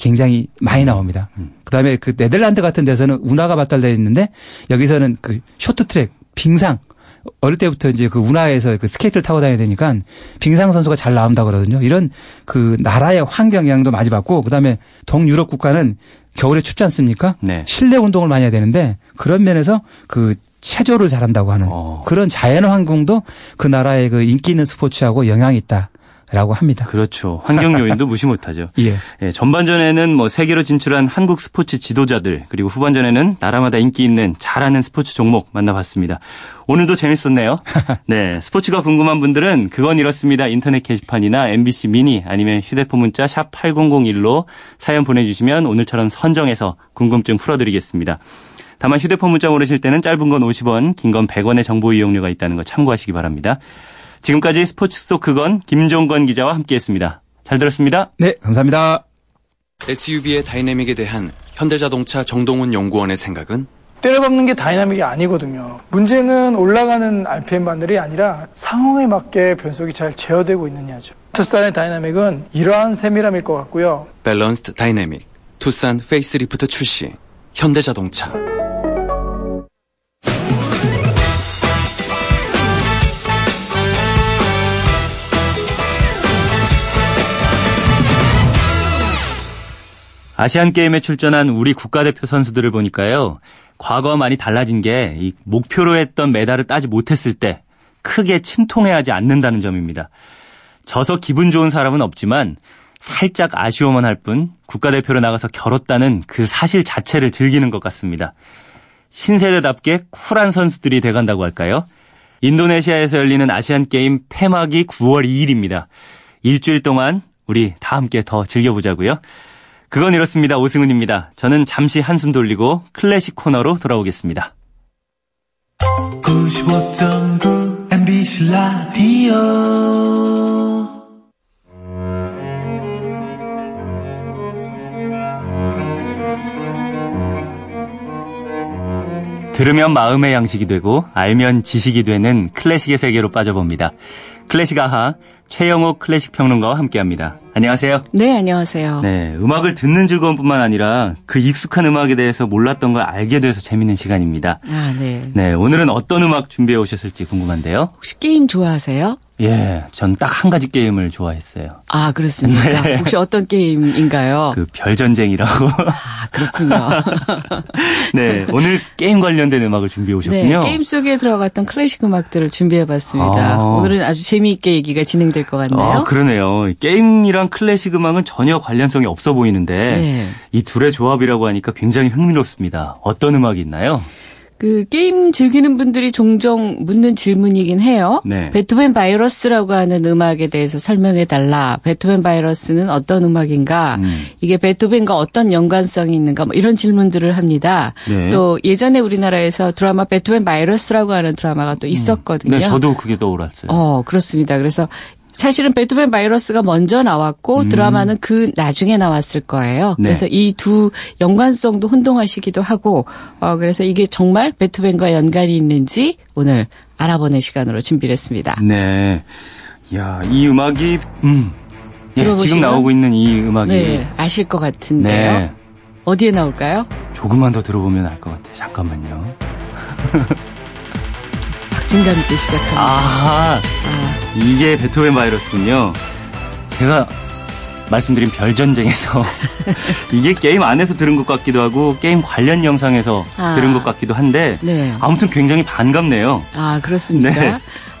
굉장히 많이 나옵니다. 음. 그다음에 그 네덜란드 같은 데서는 운하가 발달되어 있는데 여기서는 그 쇼트트랙, 빙상 어릴 때부터 이제 그 운하에서 그 스케이트를 타고 다녀야 되니까 빙상 선수가 잘 나온다 그러거든요. 이런 그 나라의 환경 영향도 많이 받고 그다음에 동유럽 국가는 겨울에 춥지 않습니까? 네. 실내 운동을 많이 해야 되는데 그런 면에서 그 체조를 잘한다고 하는 어. 그런 자연 환경도 그 나라의 그 인기 있는 스포츠하고 영향이 있다. 라고 합니다. 그렇죠. 환경 요인도 무시 못하죠. 예. 예. 전반전에는 뭐 세계로 진출한 한국 스포츠 지도자들 그리고 후반전에는 나라마다 인기 있는 잘하는 스포츠 종목 만나봤습니다. 오늘도 재밌었네요. 네, 스포츠가 궁금한 분들은 그건 이렇습니다. 인터넷 게시판이나 MBC 미니 아니면 휴대폰 문자 샵 8001로 사연 보내주시면 오늘처럼 선정해서 궁금증 풀어드리겠습니다. 다만 휴대폰 문자 모르실 때는 짧은 건 50원, 긴 건 100원의 정보 이용료가 있다는 거 참고하시기 바랍니다. 지금까지 스포츠 속 그건 김종건 기자와 함께했습니다. 잘 들었습니다. 네, 감사합니다. SUV의 다이내믹에 대한 현대자동차 정동훈 연구원의 생각은 때려박는 게 다이나믹이 아니거든요. 문제는 올라가는 RPM 바늘이 아니라 상황에 맞게 변속이 잘 제어되고 있느냐죠. 투싼의 다이나믹은 이러한 세밀함일 것 같고요. Balanced Dynamic, 투싼 페이스리프트 출시, 현대자동차. 아시안 게임에 출전한 우리 국가대표 선수들을 보니까요. 과거와 많이 달라진 게 이 목표로 했던 메달을 따지 못했을 때 크게 침통해하지 않는다는 점입니다. 져서 기분 좋은 사람은 없지만 살짝 아쉬워만 할 뿐 국가대표로 나가서 결었다는 그 사실 자체를 즐기는 것 같습니다. 신세대답게 쿨한 선수들이 돼간다고 할까요? 인도네시아에서 열리는 아시안 게임 폐막이 9월 2일입니다. 일주일 동안 우리 다 함께 더 즐겨보자고요. 그건 이렇습니다. 오승훈입니다. 저는 잠시 한숨 돌리고 클래식 코너로 돌아오겠습니다. 95.9 MBC 라디오 들으면 마음의 양식이 되고 알면 지식이 되는 클래식의 세계로 빠져봅니다. 클래식 아하 최영옥 클래식 평론가와 함께합니다. 안녕하세요. 네, 안녕하세요. 네, 음악을 듣는 즐거움뿐만 아니라 그 익숙한 음악에 대해서 몰랐던 걸 알게 돼서 재밌는 시간입니다. 아, 네. 네, 오늘은 어떤 음악 준비해 오셨을지 궁금한데요. 혹시 게임 좋아하세요? 예, 전 딱 한 가지 게임을 좋아했어요. 아, 그렇습니까? 네. 혹시 어떤 게임인가요? 그 별전쟁이라고. 아, 그렇군요. 네, 오늘 게임 관련된 음악을 준비해 오셨군요. 네, 게임 속에 들어갔던 클래식 음악들을 준비해 봤습니다. 아. 오늘은 아주 재미있게 얘기가 진행 될 것 같네요. 아, 그러네요. 게임이랑 클래식 음악은 전혀 관련성이 없어 보이는데 네. 이 둘의 조합이라고 하니까 굉장히 흥미롭습니다. 어떤 음악이 있나요? 그 게임 즐기는 분들이 종종 묻는 질문이긴 해요. 네. 베토벤 바이러스라고 하는 음악에 대해서 설명해 달라. 베토벤 바이러스는 어떤 음악인가? 음. 이게 베토벤과 어떤 연관성이 있는가? 뭐 이런 질문들을 합니다. 네. 또 예전에 우리나라에서 드라마 베토벤 바이러스라고 하는 드라마가 또 음. 있었거든요. 음. 네, 저도 그게 떠올랐어요. 어, 그렇습니다. 그래서 사실은 베토벤 바이러스가 먼저 나왔고 음. 드라마는 그 나중에 나왔을 거예요. 네. 그래서 이 두 연관성도 혼동하시기도 하고 어 그래서 이게 정말 베토벤과 연관이 있는지 오늘 알아보는 시간으로 준비를 했습니다. 네. 야, 이 음악이 음 예, 지금 나오고 있는 이 음악이 네, 아실 것 같은데요. 네. 어디에 나올까요? 조금만 더 들어보면 알 것 같아요. 잠깐만요. 박진감 있게 시작합니다. 아, 아. 이게 베토벤 바이러스군요. 제가 말씀드린 별전쟁에서 이게 게임 안에서 들은 것 같기도 하고 게임 관련 영상에서 아. 들은 것 같기도 한데 네. 아무튼 굉장히 반갑네요. 아 그렇습니까? 네.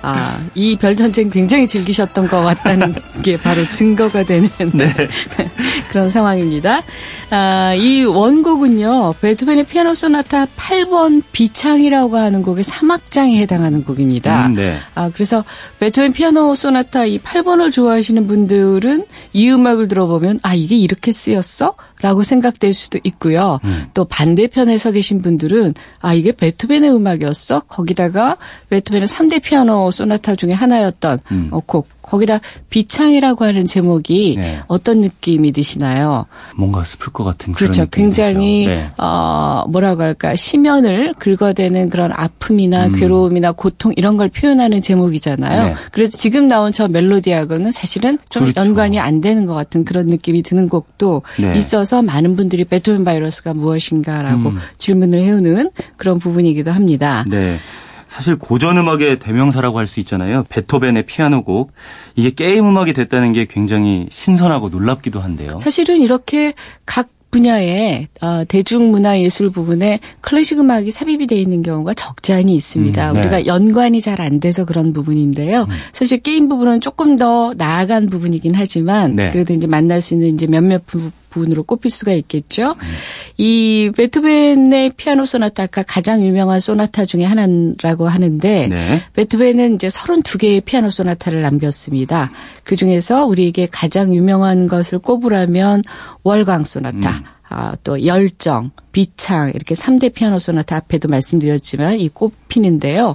아, 이 별전쟁 굉장히 즐기셨던 것 같다는 게 바로 증거가 되는 네. 그런 상황입니다. 아, 이 원곡은요, 베토벤의 피아노 소나타 8번 비창이라고 하는 곡의 3악장에 해당하는 곡입니다. 음, 네. 아, 그래서 베토벤 피아노 소나타 이 8번을 좋아하시는 분들은 이 음악을 들어보면, 아, 이게 이렇게 쓰였어? 라고 생각될 수도 있고요. 음. 또 반대편에 서 계신 분들은 아 이게 베토벤의 음악이었어? 거기다가 베토벤의 3대 피아노 소나타 중에 하나였던 음. 어, 곡 거기다 비창이라고 하는 제목이 네. 어떤 느낌이 드시나요? 뭔가 슬플 것 같은 그렇죠. 굉장히 네. 어 뭐라고 할까 심연을 긁어대는 그런 아픔이나 음. 괴로움이나 고통 이런 걸 표현하는 제목이잖아요. 네. 그래서 지금 나온 저 멜로디하고는 사실은 좀 그렇죠. 연관이 안 되는 것 같은 그런 느낌이 드는 곡도 네. 있어서 많은 분들이 베토벤 바이러스가 무엇인가라고 음. 질문을 해오는 그런 부분이기도 합니다. 네. 사실 고전 음악의 대명사라고 할 수 있잖아요. 베토벤의 피아노곡. 이게 게임 음악이 됐다는 게 굉장히 신선하고 놀랍기도 한데요. 사실은 이렇게 각 분야의 어, 대중문화예술 부분에 클래식 음악이 삽입이 되어 있는 경우가 적지 않이 있습니다. 음, 네. 우리가 연관이 잘 안 돼서 그런 부분인데요. 음. 사실 게임 부분은 조금 더 나아간 부분이긴 하지만 네. 그래도 이제 만날 수 있는 이제 몇몇 부, 부분으로 꼽힐 수가 있겠죠. 음. 이 베토벤의 피아노 소나타가 가장 유명한 소나타 중에 하나라고 하는데 네. 베토벤은 이제 32개의 피아노 소나타를 남겼습니다. 그 중에서 우리에게 가장 유명한 것을 꼽으라면 월광 소나타. 음. 아, 또 열정, 비창 이렇게 3대 피아노 소나타 앞에도 말씀드렸지만 이 꼽히는데요.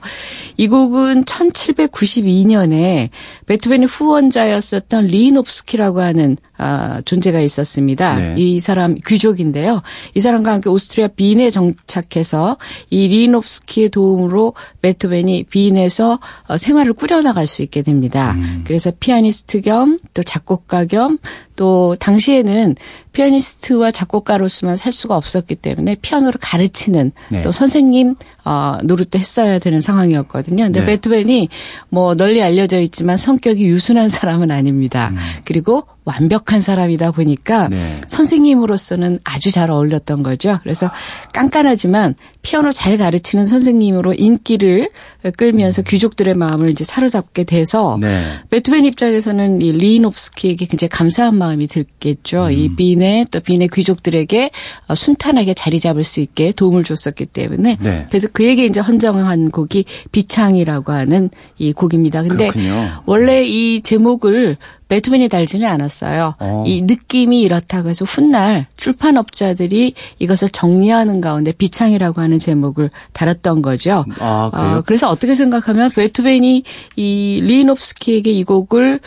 이 곡은 1792년에 베토벤의 후원자였었던 리노프스키라고 하는 아, 존재가 있었습니다. 네. 이 사람 귀족인데요. 이 사람과 함께 오스트리아 빈에 정착해서 이 리노프스키의 도움으로 베토벤이 빈에서 어, 생활을 꾸려나갈 수 있게 됩니다. 음. 그래서 피아니스트 겸 또 작곡가 겸 또 당시에는 피아니스트와 작곡가로서만 살 수가 없었기 때문에 피아노를 가르치는 네. 또 선생님 어, 노릇도 했어야 되는 상황이었거든요. 근데 네. 베토벤이 뭐 널리 알려져 있지만 성격이 유순한 사람은 아닙니다. 음. 그리고 완벽한 사람이다 보니까 네. 선생님으로서는 아주 잘 어울렸던 거죠. 그래서 깐깐하지만 피아노 잘 가르치는 선생님으로 인기를 끌면서 음. 귀족들의 마음을 이제 사로잡게 돼서 네. 베토벤 입장에서는 이 리노프스키에게 굉장히 감사한 마음이 들겠죠. 음. 이 빈의 또 빈의 귀족들에게 어, 순탄하게 자리 잡을 수 있게 도움을 줬었기 때문에 네. 그래서 그에게 이제 헌정한 곡이 비창이라고 하는 이 곡입니다. 근데 그렇군요. 원래 이 제목을 베토벤이 달지는 않았어요. 어. 이 느낌이 이렇다고 해서 훗날 출판업자들이 이것을 정리하는 가운데 비창이라고 하는 제목을 달았던 거죠. 아, 어, 그래서 어떻게 생각하면 베토벤이 이 리노프스키에게 이 곡을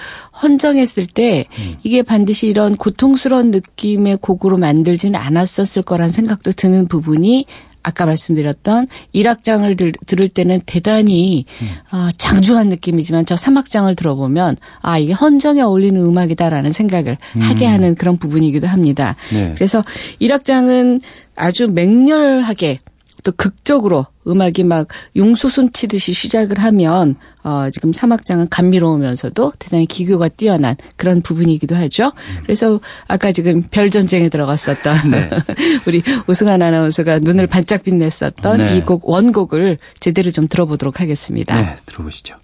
헌정했을 때 음. 이게 반드시 이런 고통스러운 느낌의 곡으로 만들지는 않았었을 거란 생각도 드는 부분이 아까 말씀드렸던 1악장을 들, 들을 때는 대단히 음. 아, 장중한 느낌이지만 저 3악장을 들어보면 아 이게 헌정에 어울리는 음악이다라는 생각을 음. 하게 하는 그런 부분이기도 합니다. 네. 그래서 1악장은 아주 맹렬하게 또 극적으로 음악이 막 용수순 치듯이 시작을 하면 어 지금 사막장은 감미로우면서도 대단히 기교가 뛰어난 그런 부분이기도 하죠. 그래서 아까 지금 별 전쟁에 들어갔었던 네. 우리 오승환 아나운서가 눈을 반짝 빛냈었던 네. 이곡 원곡을 제대로 좀 들어보도록 하겠습니다. 네, 들어보시죠.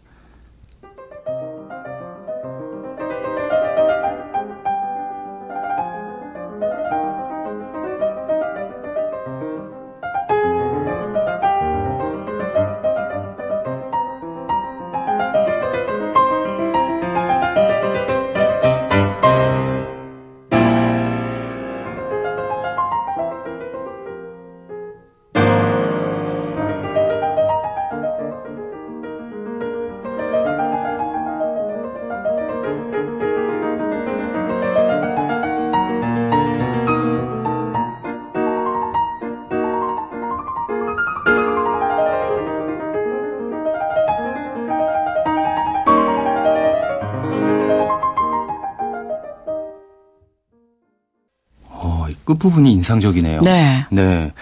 끝부분이 인상적이네요. 네. 네.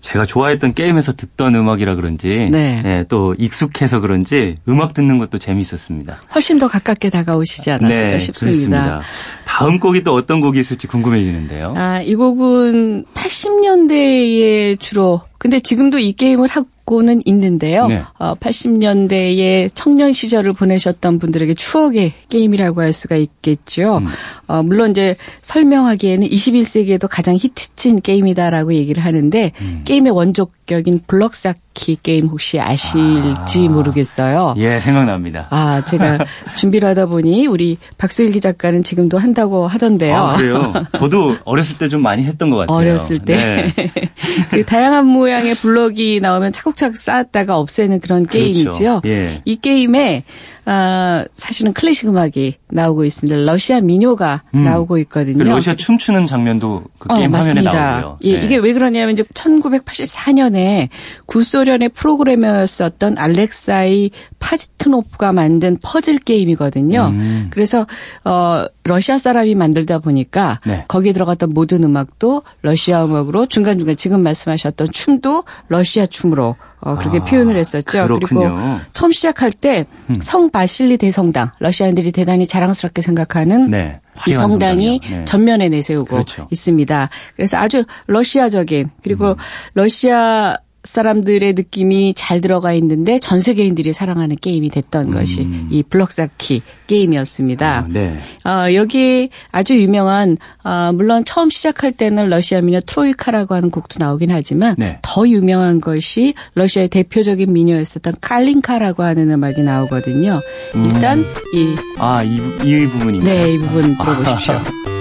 제가 좋아했던 게임에서 듣던 음악이라 그런지 네. 네, 또 익숙해서 그런지 음악 듣는 것도 재미있었습니다. 훨씬 더 가깝게 다가오시지 않았을까 네, 싶습니다. 그렇습니다. 다음 곡이 또 어떤 곡이 있을지 궁금해지는데요. 아, 이 곡은 80년대에 주로 근데 지금도 이 게임을 하고 고는 있는데요. 네. 어, 80년대에 청년 시절을 보내셨던 분들에게 추억의 게임이라고 할 수가 있겠죠. 음. 어, 물론 이제 설명하기에는 21세기에도 가장 히트친 게임이다라고 얘기를 하는데 음. 게임의 원조격인 블럭 쌓기 게임 혹시 아실지 아. 모르겠어요. 예, 생각납니다. 아, 제가 준비를 하다 보니 우리 박슬기 작가는 지금도 한다고 하던데요. 아, 그래요? 저도 어렸을 때 좀 많이 했던 것 같아요. 어렸을 때. 네. 그 다양한 모양의 블럭이 나오면 차곡차곡 쌓았다가 없애는 그런 그렇죠. 게임이죠. 예. 이 게임에 아, 사실은 클래식 음악이 나오고 있습니다. 러시아 민요가 음. 나오고 있거든요. 그 러시아 춤추는 장면도 그 어, 게임 어, 화면에 나오고요. 예, 네. 이게 왜 그러냐면 이제 1984년에 구소련 의 프로그래머였었던 알렉사이 파지트노프가 만든 퍼즐 게임이거든요. 음. 그래서 어 러시아 사람이 만들다 보니까 네. 거기에 들어갔던 모든 음악도 러시아 음악으로 중간중간 지금 말씀하셨던 춤도 러시아 춤으로 어, 그렇게 아, 표현을 했었죠. 그렇군요. 그리고 처음 시작할 때 음. 성바실리 대성당 러시아인들이 대단히 자랑스럽게 생각하는 네. 이 성당이 네. 전면에 내세우고 그렇죠. 있습니다. 그래서 아주 러시아적인 그리고 음. 러시아 사람들의 느낌이 잘 들어가 있는데 전 세계인들이 사랑하는 게임이 됐던 음. 것이 이 블럭 쌓기 게임이었습니다. 아, 네. 어, 여기 아주 유명한 어, 물론 처음 시작할 때는 러시아 미녀 트로이카라고 하는 곡도 나오긴 하지만 네. 더 유명한 것이 러시아의 대표적인 미녀였었던 칼린카라고 하는 음악이 나오거든요. 일단 음. 이 아, 이, 이 부분입니다. 네, 이 부분 들어보십시오.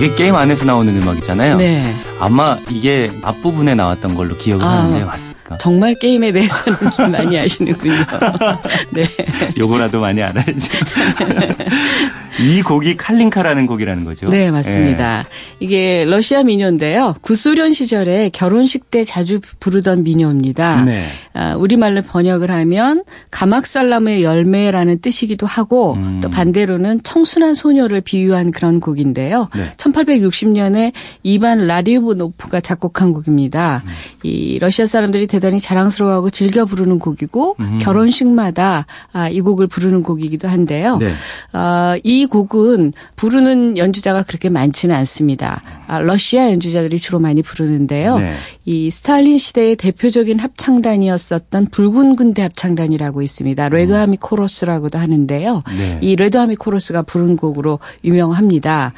이게 게임 안에서 나오는 음악이잖아요. 네. 아마 이게 앞부분에 나왔던 걸로 기억을 아, 하는데 맞습니까? 정말 게임에 대해서는 좀 많이 아시는군요. 네. 요거라도 많이 알아야죠. 이 곡이 칼린카라는 곡이라는 거죠. 네, 맞습니다. 예. 이게 러시아 민요인데요. 구소련 시절에 결혼식 때 자주 부르던 민요입니다. 네. 아, 우리말로 번역을 하면 가막살람의 열매라는 뜻이기도 하고 음. 또 반대로는 청순한 소녀를 비유한 그런 곡인데요. 네. 1860년에 이반 라리오노프가 작곡한 곡입니다. 음. 이 러시아 사람들이 대단히 자랑스러워하고 즐겨 부르는 곡이고 음. 결혼식마다 아, 이 곡을 부르는 곡이기도 한데요. 네. 아, 이 곡은 부르는 연주자가 그렇게 많지는 않습니다. 아, 러시아 연주자들이 주로 많이 부르는데요. 네. 이 스탈린 시대의 대표적인 합창단이었었던 붉은 군대 합창단이라고 있습니다. Red Army Chorus라고도 하는데요. 네. 이 Red Army Chorus가 부른 곡으로 유명합니다.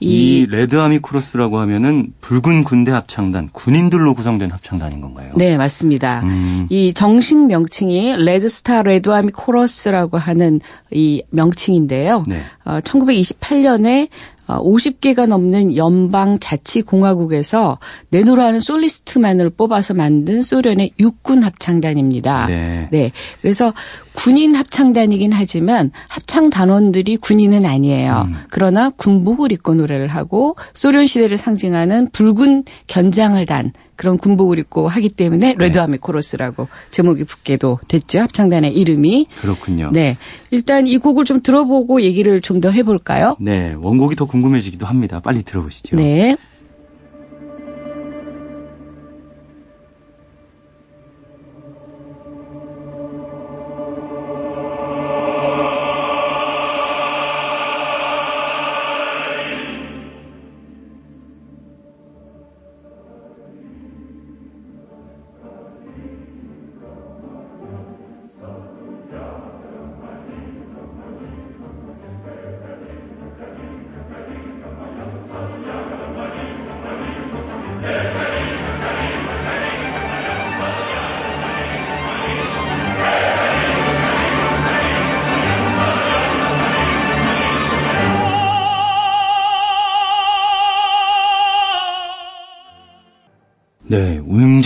이, 이 Red Army Chorus라고 하면은 붉은 군대 합창단, 군인들로 구성된 합창단인 건가요? 네, 맞습니다. 음. 이 정식 명칭이 Red Star Red Army Chorus라고 하는 이 명칭인데요. 네. 어, 1928년에 50개가 어, 넘는 연방 자치 공화국에서 내노라는 솔리스트만을 뽑아서 만든 소련의 육군 합창단입니다. 네. 네. 그래서 군인 합창단이긴 하지만 합창 단원들이 군인은 아니에요. 음. 그러나 군복을 입고 노래를 하고 소련 시대를 상징하는 붉은 견장을 단 그런 군복을 입고 하기 때문에 네. Red Army Chorus라고 제목이 붙게도 됐죠. 합창단의 이름이. 그렇군요. 네. 일단 이 곡을 좀 들어보고 얘기를 좀 더 해볼까요? 네. 원곡이 더 궁금해지기도 합니다. 빨리 들어보시죠. 네.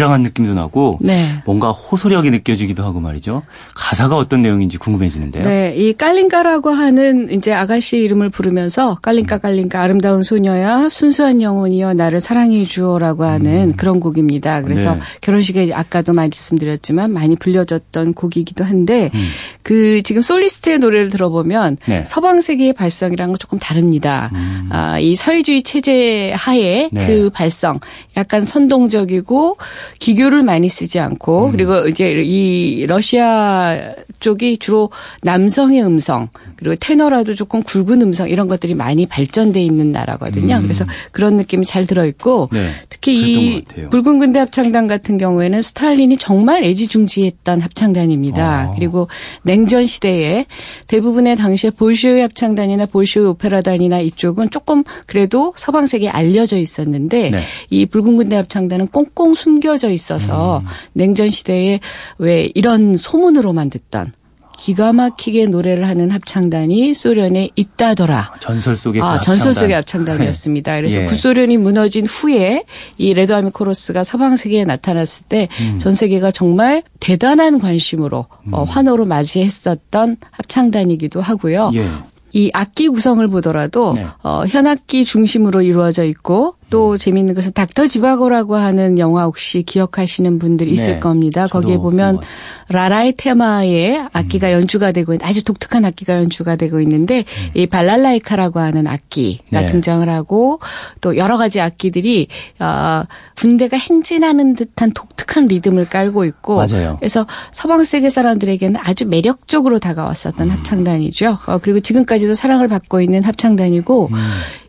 웅장한 느낌도 나고 네. 뭔가 호소력이 느껴지기도 하고 말이죠. 가사가 어떤 내용인지 궁금해지는데요. 네, 이 깔린가라고 하는 이제 아가씨 이름을 부르면서 깔린가 깔린가 아름다운 소녀야 순수한 영혼이여 나를 사랑해 주어라고 하는 음. 그런 곡입니다. 그래서 네. 결혼식에 아까도 말씀드렸지만 많이 불려졌던 곡이기도 한데 음. 그 지금 솔리스트의 노래를 들어보면 네. 서방 세계의 발성이랑은 조금 다릅니다. 음. 아, 이 사회주의 체제 하에 네. 그 발성 약간 선동적이고 기교를 많이 쓰지 않고 음. 그리고 이제 이 러시아 쪽이 주로 남성의 음성 그리고 테너라도 조금 굵은 음성 이런 것들이 많이 발전돼 있는 나라거든요. 음. 그래서 그런 느낌이 잘 들어 있고 네. 특히 이 붉은 군대 합창단 같은 경우에는 스탈린이 정말 애지중지했던 합창단입니다. 어. 그리고 냉전 시대에 대부분의 당시에 볼쇼이 합창단이나 볼쇼이 오페라단이나 이쪽은 조금 그래도 서방 세계에 알려져 있었는데 네. 이 붉은 군대 합창단은 꽁꽁 숨겨져 있어서 음. 냉전 시대에 왜 이런 소문으로만 듣던 기가 막히게 노래를 하는 합창단이 소련에 있다더라. 전설 속의 아, 그 전설 속의 합창단이었습니다. 네. 그래서 예. 구소련이 무너진 후에 이 Red Army Chorus가 서방 세계에 나타났을 때 전 음. 세계가 정말 대단한 관심으로 어, 음. 어, 환호로 맞이했었던 합창단이기도 하고요. 예. 이 악기 구성을 보더라도 네. 어, 현악기 중심으로 이루어져 있고 또 음. 재미있는 것은 닥터 지바고라고 하는 영화 혹시 기억하시는 분들이 있을 네. 겁니다. 거기에 보면 라라의 테마의 악기가 음. 연주가 되고 있는 아주 독특한 악기가 연주가 되고 있는데 음. 이 발랄라이카라고 하는 악기가 네. 등장을 하고 또 여러 가지 악기들이 어, 군대가 행진하는 듯한 독특한 리듬을 깔고 있고 맞아요. 그래서 서방 세계 사람들에게는 아주 매력적으로 다가왔었던 음. 합창단이죠. 어, 그리고 지금까지도 사랑을 받고 있는 합창단이고 음.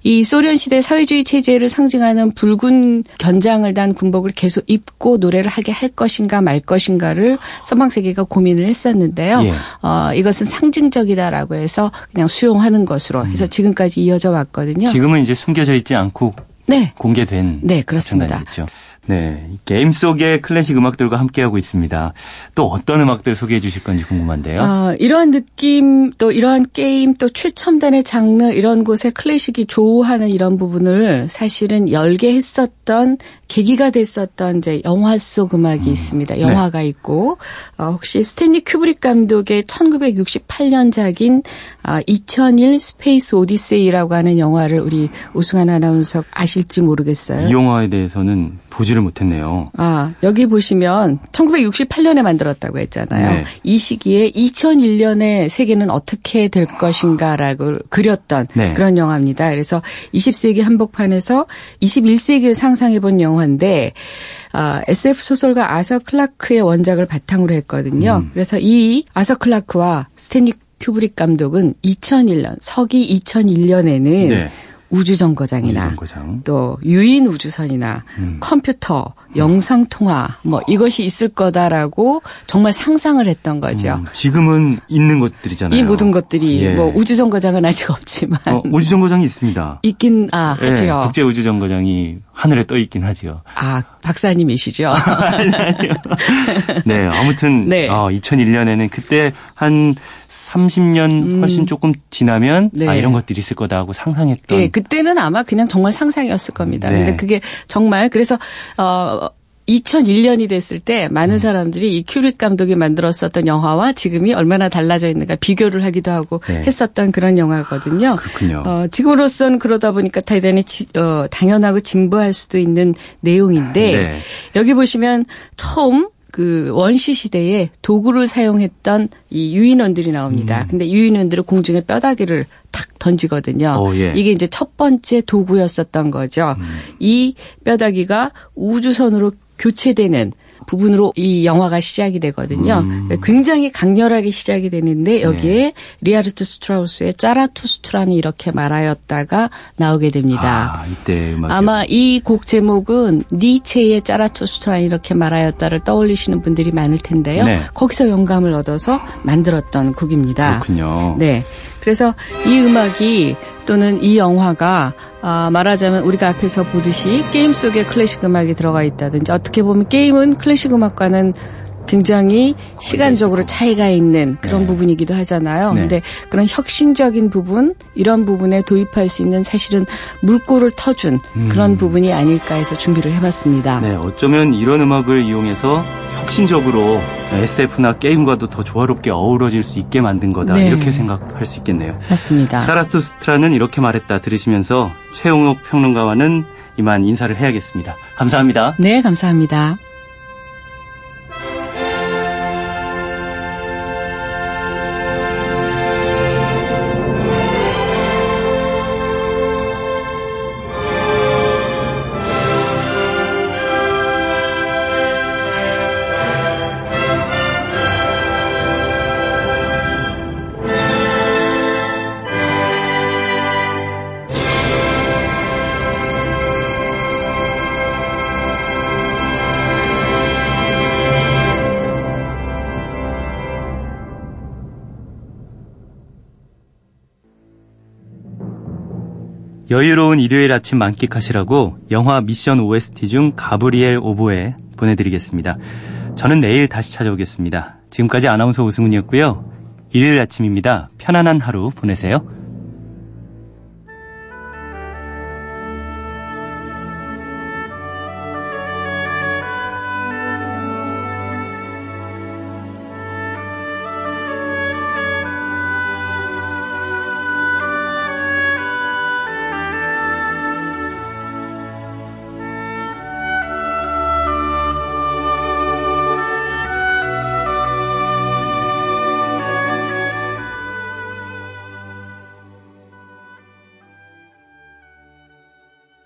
이 소련 시대 사회주의 체제를 상징하는 붉은 견장을 단 군복을 계속 입고 노래를 하게 할 것인가 말 것인가를 서방 세계가 고민을 했었는데요. 예. 어, 이것은 상징적이다라고 해서 그냥 수용하는 것으로 해서 음. 지금까지 이어져 왔거든요. 지금은 이제 숨겨져 있지 않고 네. 공개된 네 그렇습니다. 네, 게임 속의 클래식 음악들과 함께하고 있습니다. 또 어떤 음악들 소개해 주실 건지 궁금한데요. 어, 이러한 느낌, 또 이러한 게임, 또 최첨단의 장르 이런 곳에 클래식이 조우하는 이런 부분을 사실은 열게 했었던 계기가 됐었던 이제 영화 속 음악이 음. 있습니다. 네. 영화가 네. 있고 어, 혹시 스탠리 큐브릭 감독의 1968년작인 어, 2001 Space Odyssey라고 하는 영화를 우리 오승환 아나운서 아실지 모르겠어요. 이 영화에 대해서는 보지를 못했네요. 아, 여기 보시면 1968년에 만들었다고 했잖아요. 네. 이 시기에 2001년에 세계는 어떻게 될 것인가라고 그렸던 네. 그런 영화입니다. 그래서 20세기 한복판에서 21세기를 상상해 본 영화 인데 아, SF 소설가 아서 클라크의 원작을 바탕으로 했거든요. 음. 그래서 이 아서 클라크와 스탠리 큐브릭 감독은 2001년 서기 2001년에는 네. 우주정거장이나 우주정거장. 또 유인 우주선이나 음. 컴퓨터, 영상 통화 뭐 이것이 있을 거다라고 정말 상상을 했던 거죠. 음. 지금은 있는 것들이잖아요. 이 모든 것들이 예. 뭐 우주정거장은 아직 없지만 어, 우주정거장이 있습니다. 있긴 아 예, 하죠. 국제 우주정거장이 하늘에 떠 있긴 하죠. 아 박사님이시죠? 아니. 네 아무튼 네. 어, 2001년에는 그때 한 30년 음. 훨씬 음. 조금 지나면 네. 아 이런 것들이 있을 거다 하고 상상했던. 네, 그때는 아마 그냥 정말 상상이었을 겁니다. 네. 근데 그게 정말 그래서 어 2001년이 됐을 때 많은 음. 사람들이 이 큐릭 감독이 만들었었던 영화와 지금이 얼마나 달라져 있는가 비교를 하기도 하고 네. 했었던 그런 영화거든요. 그렇군요. 어, 지금으로서는 그러다 보니까 대단히 지, 어, 당연하고 진부할 수도 있는 내용인데 네. 여기 보시면 처음 그 원시 시대에 도구를 사용했던 이 유인원들이 나옵니다. 음. 근데 유인원들은 공중에 뼈다귀를 탁 던지거든요. 오, 예. 이게 이제 첫 번째 도구였었던 거죠. 음. 이 뼈다귀가 우주선으로 교체되는 부분으로 이 영화가 시작이 되거든요. 음. 굉장히 강렬하게 시작이 되는데 여기에 네. 리하르트 슈트라우스의 짜라투스트라는 이렇게 말하였다가 나오게 됩니다. 아, 이때 아마 이 곡 제목은 니체의 짜라투스트라는 이렇게 말하였다를 떠올리시는 분들이 많을 텐데요. 네. 거기서 영감을 얻어서 만들었던 곡입니다. 그렇군요. 네. 그래서 이 음악이 또는 이 영화가 아, 말하자면 우리가 앞에서 보듯이 게임 속에 클래식 음악이 들어가 있다든지 어떻게 보면 게임은 클래식 음악과는 굉장히 시간적으로 차이가 있는 그런 네. 부분이기도 하잖아요. 네. 근데 그런 혁신적인 부분, 이런 부분에 도입할 수 있는 사실은 물꼬를 터준 음. 그런 부분이 아닐까 해서 준비를 해봤습니다. 네, 어쩌면 이런 음악을 이용해서 혁신적으로 SF나 게임과도 더 조화롭게 어우러질 수 있게 만든 거다. 네. 이렇게 생각할 수 있겠네요. 맞습니다. 사라투스트라는 이렇게 말했다 들으시면서 최용옥 평론가와는 이만 인사를 해야겠습니다. 감사합니다. 네, 감사합니다. 여유로운 일요일 아침 만끽하시라고 영화 미션 OST 중 가브리엘 오보에 보내드리겠습니다. 저는 내일 다시 찾아오겠습니다. 지금까지 아나운서 우승훈이었고요. 일요일 아침입니다. 편안한 하루 보내세요.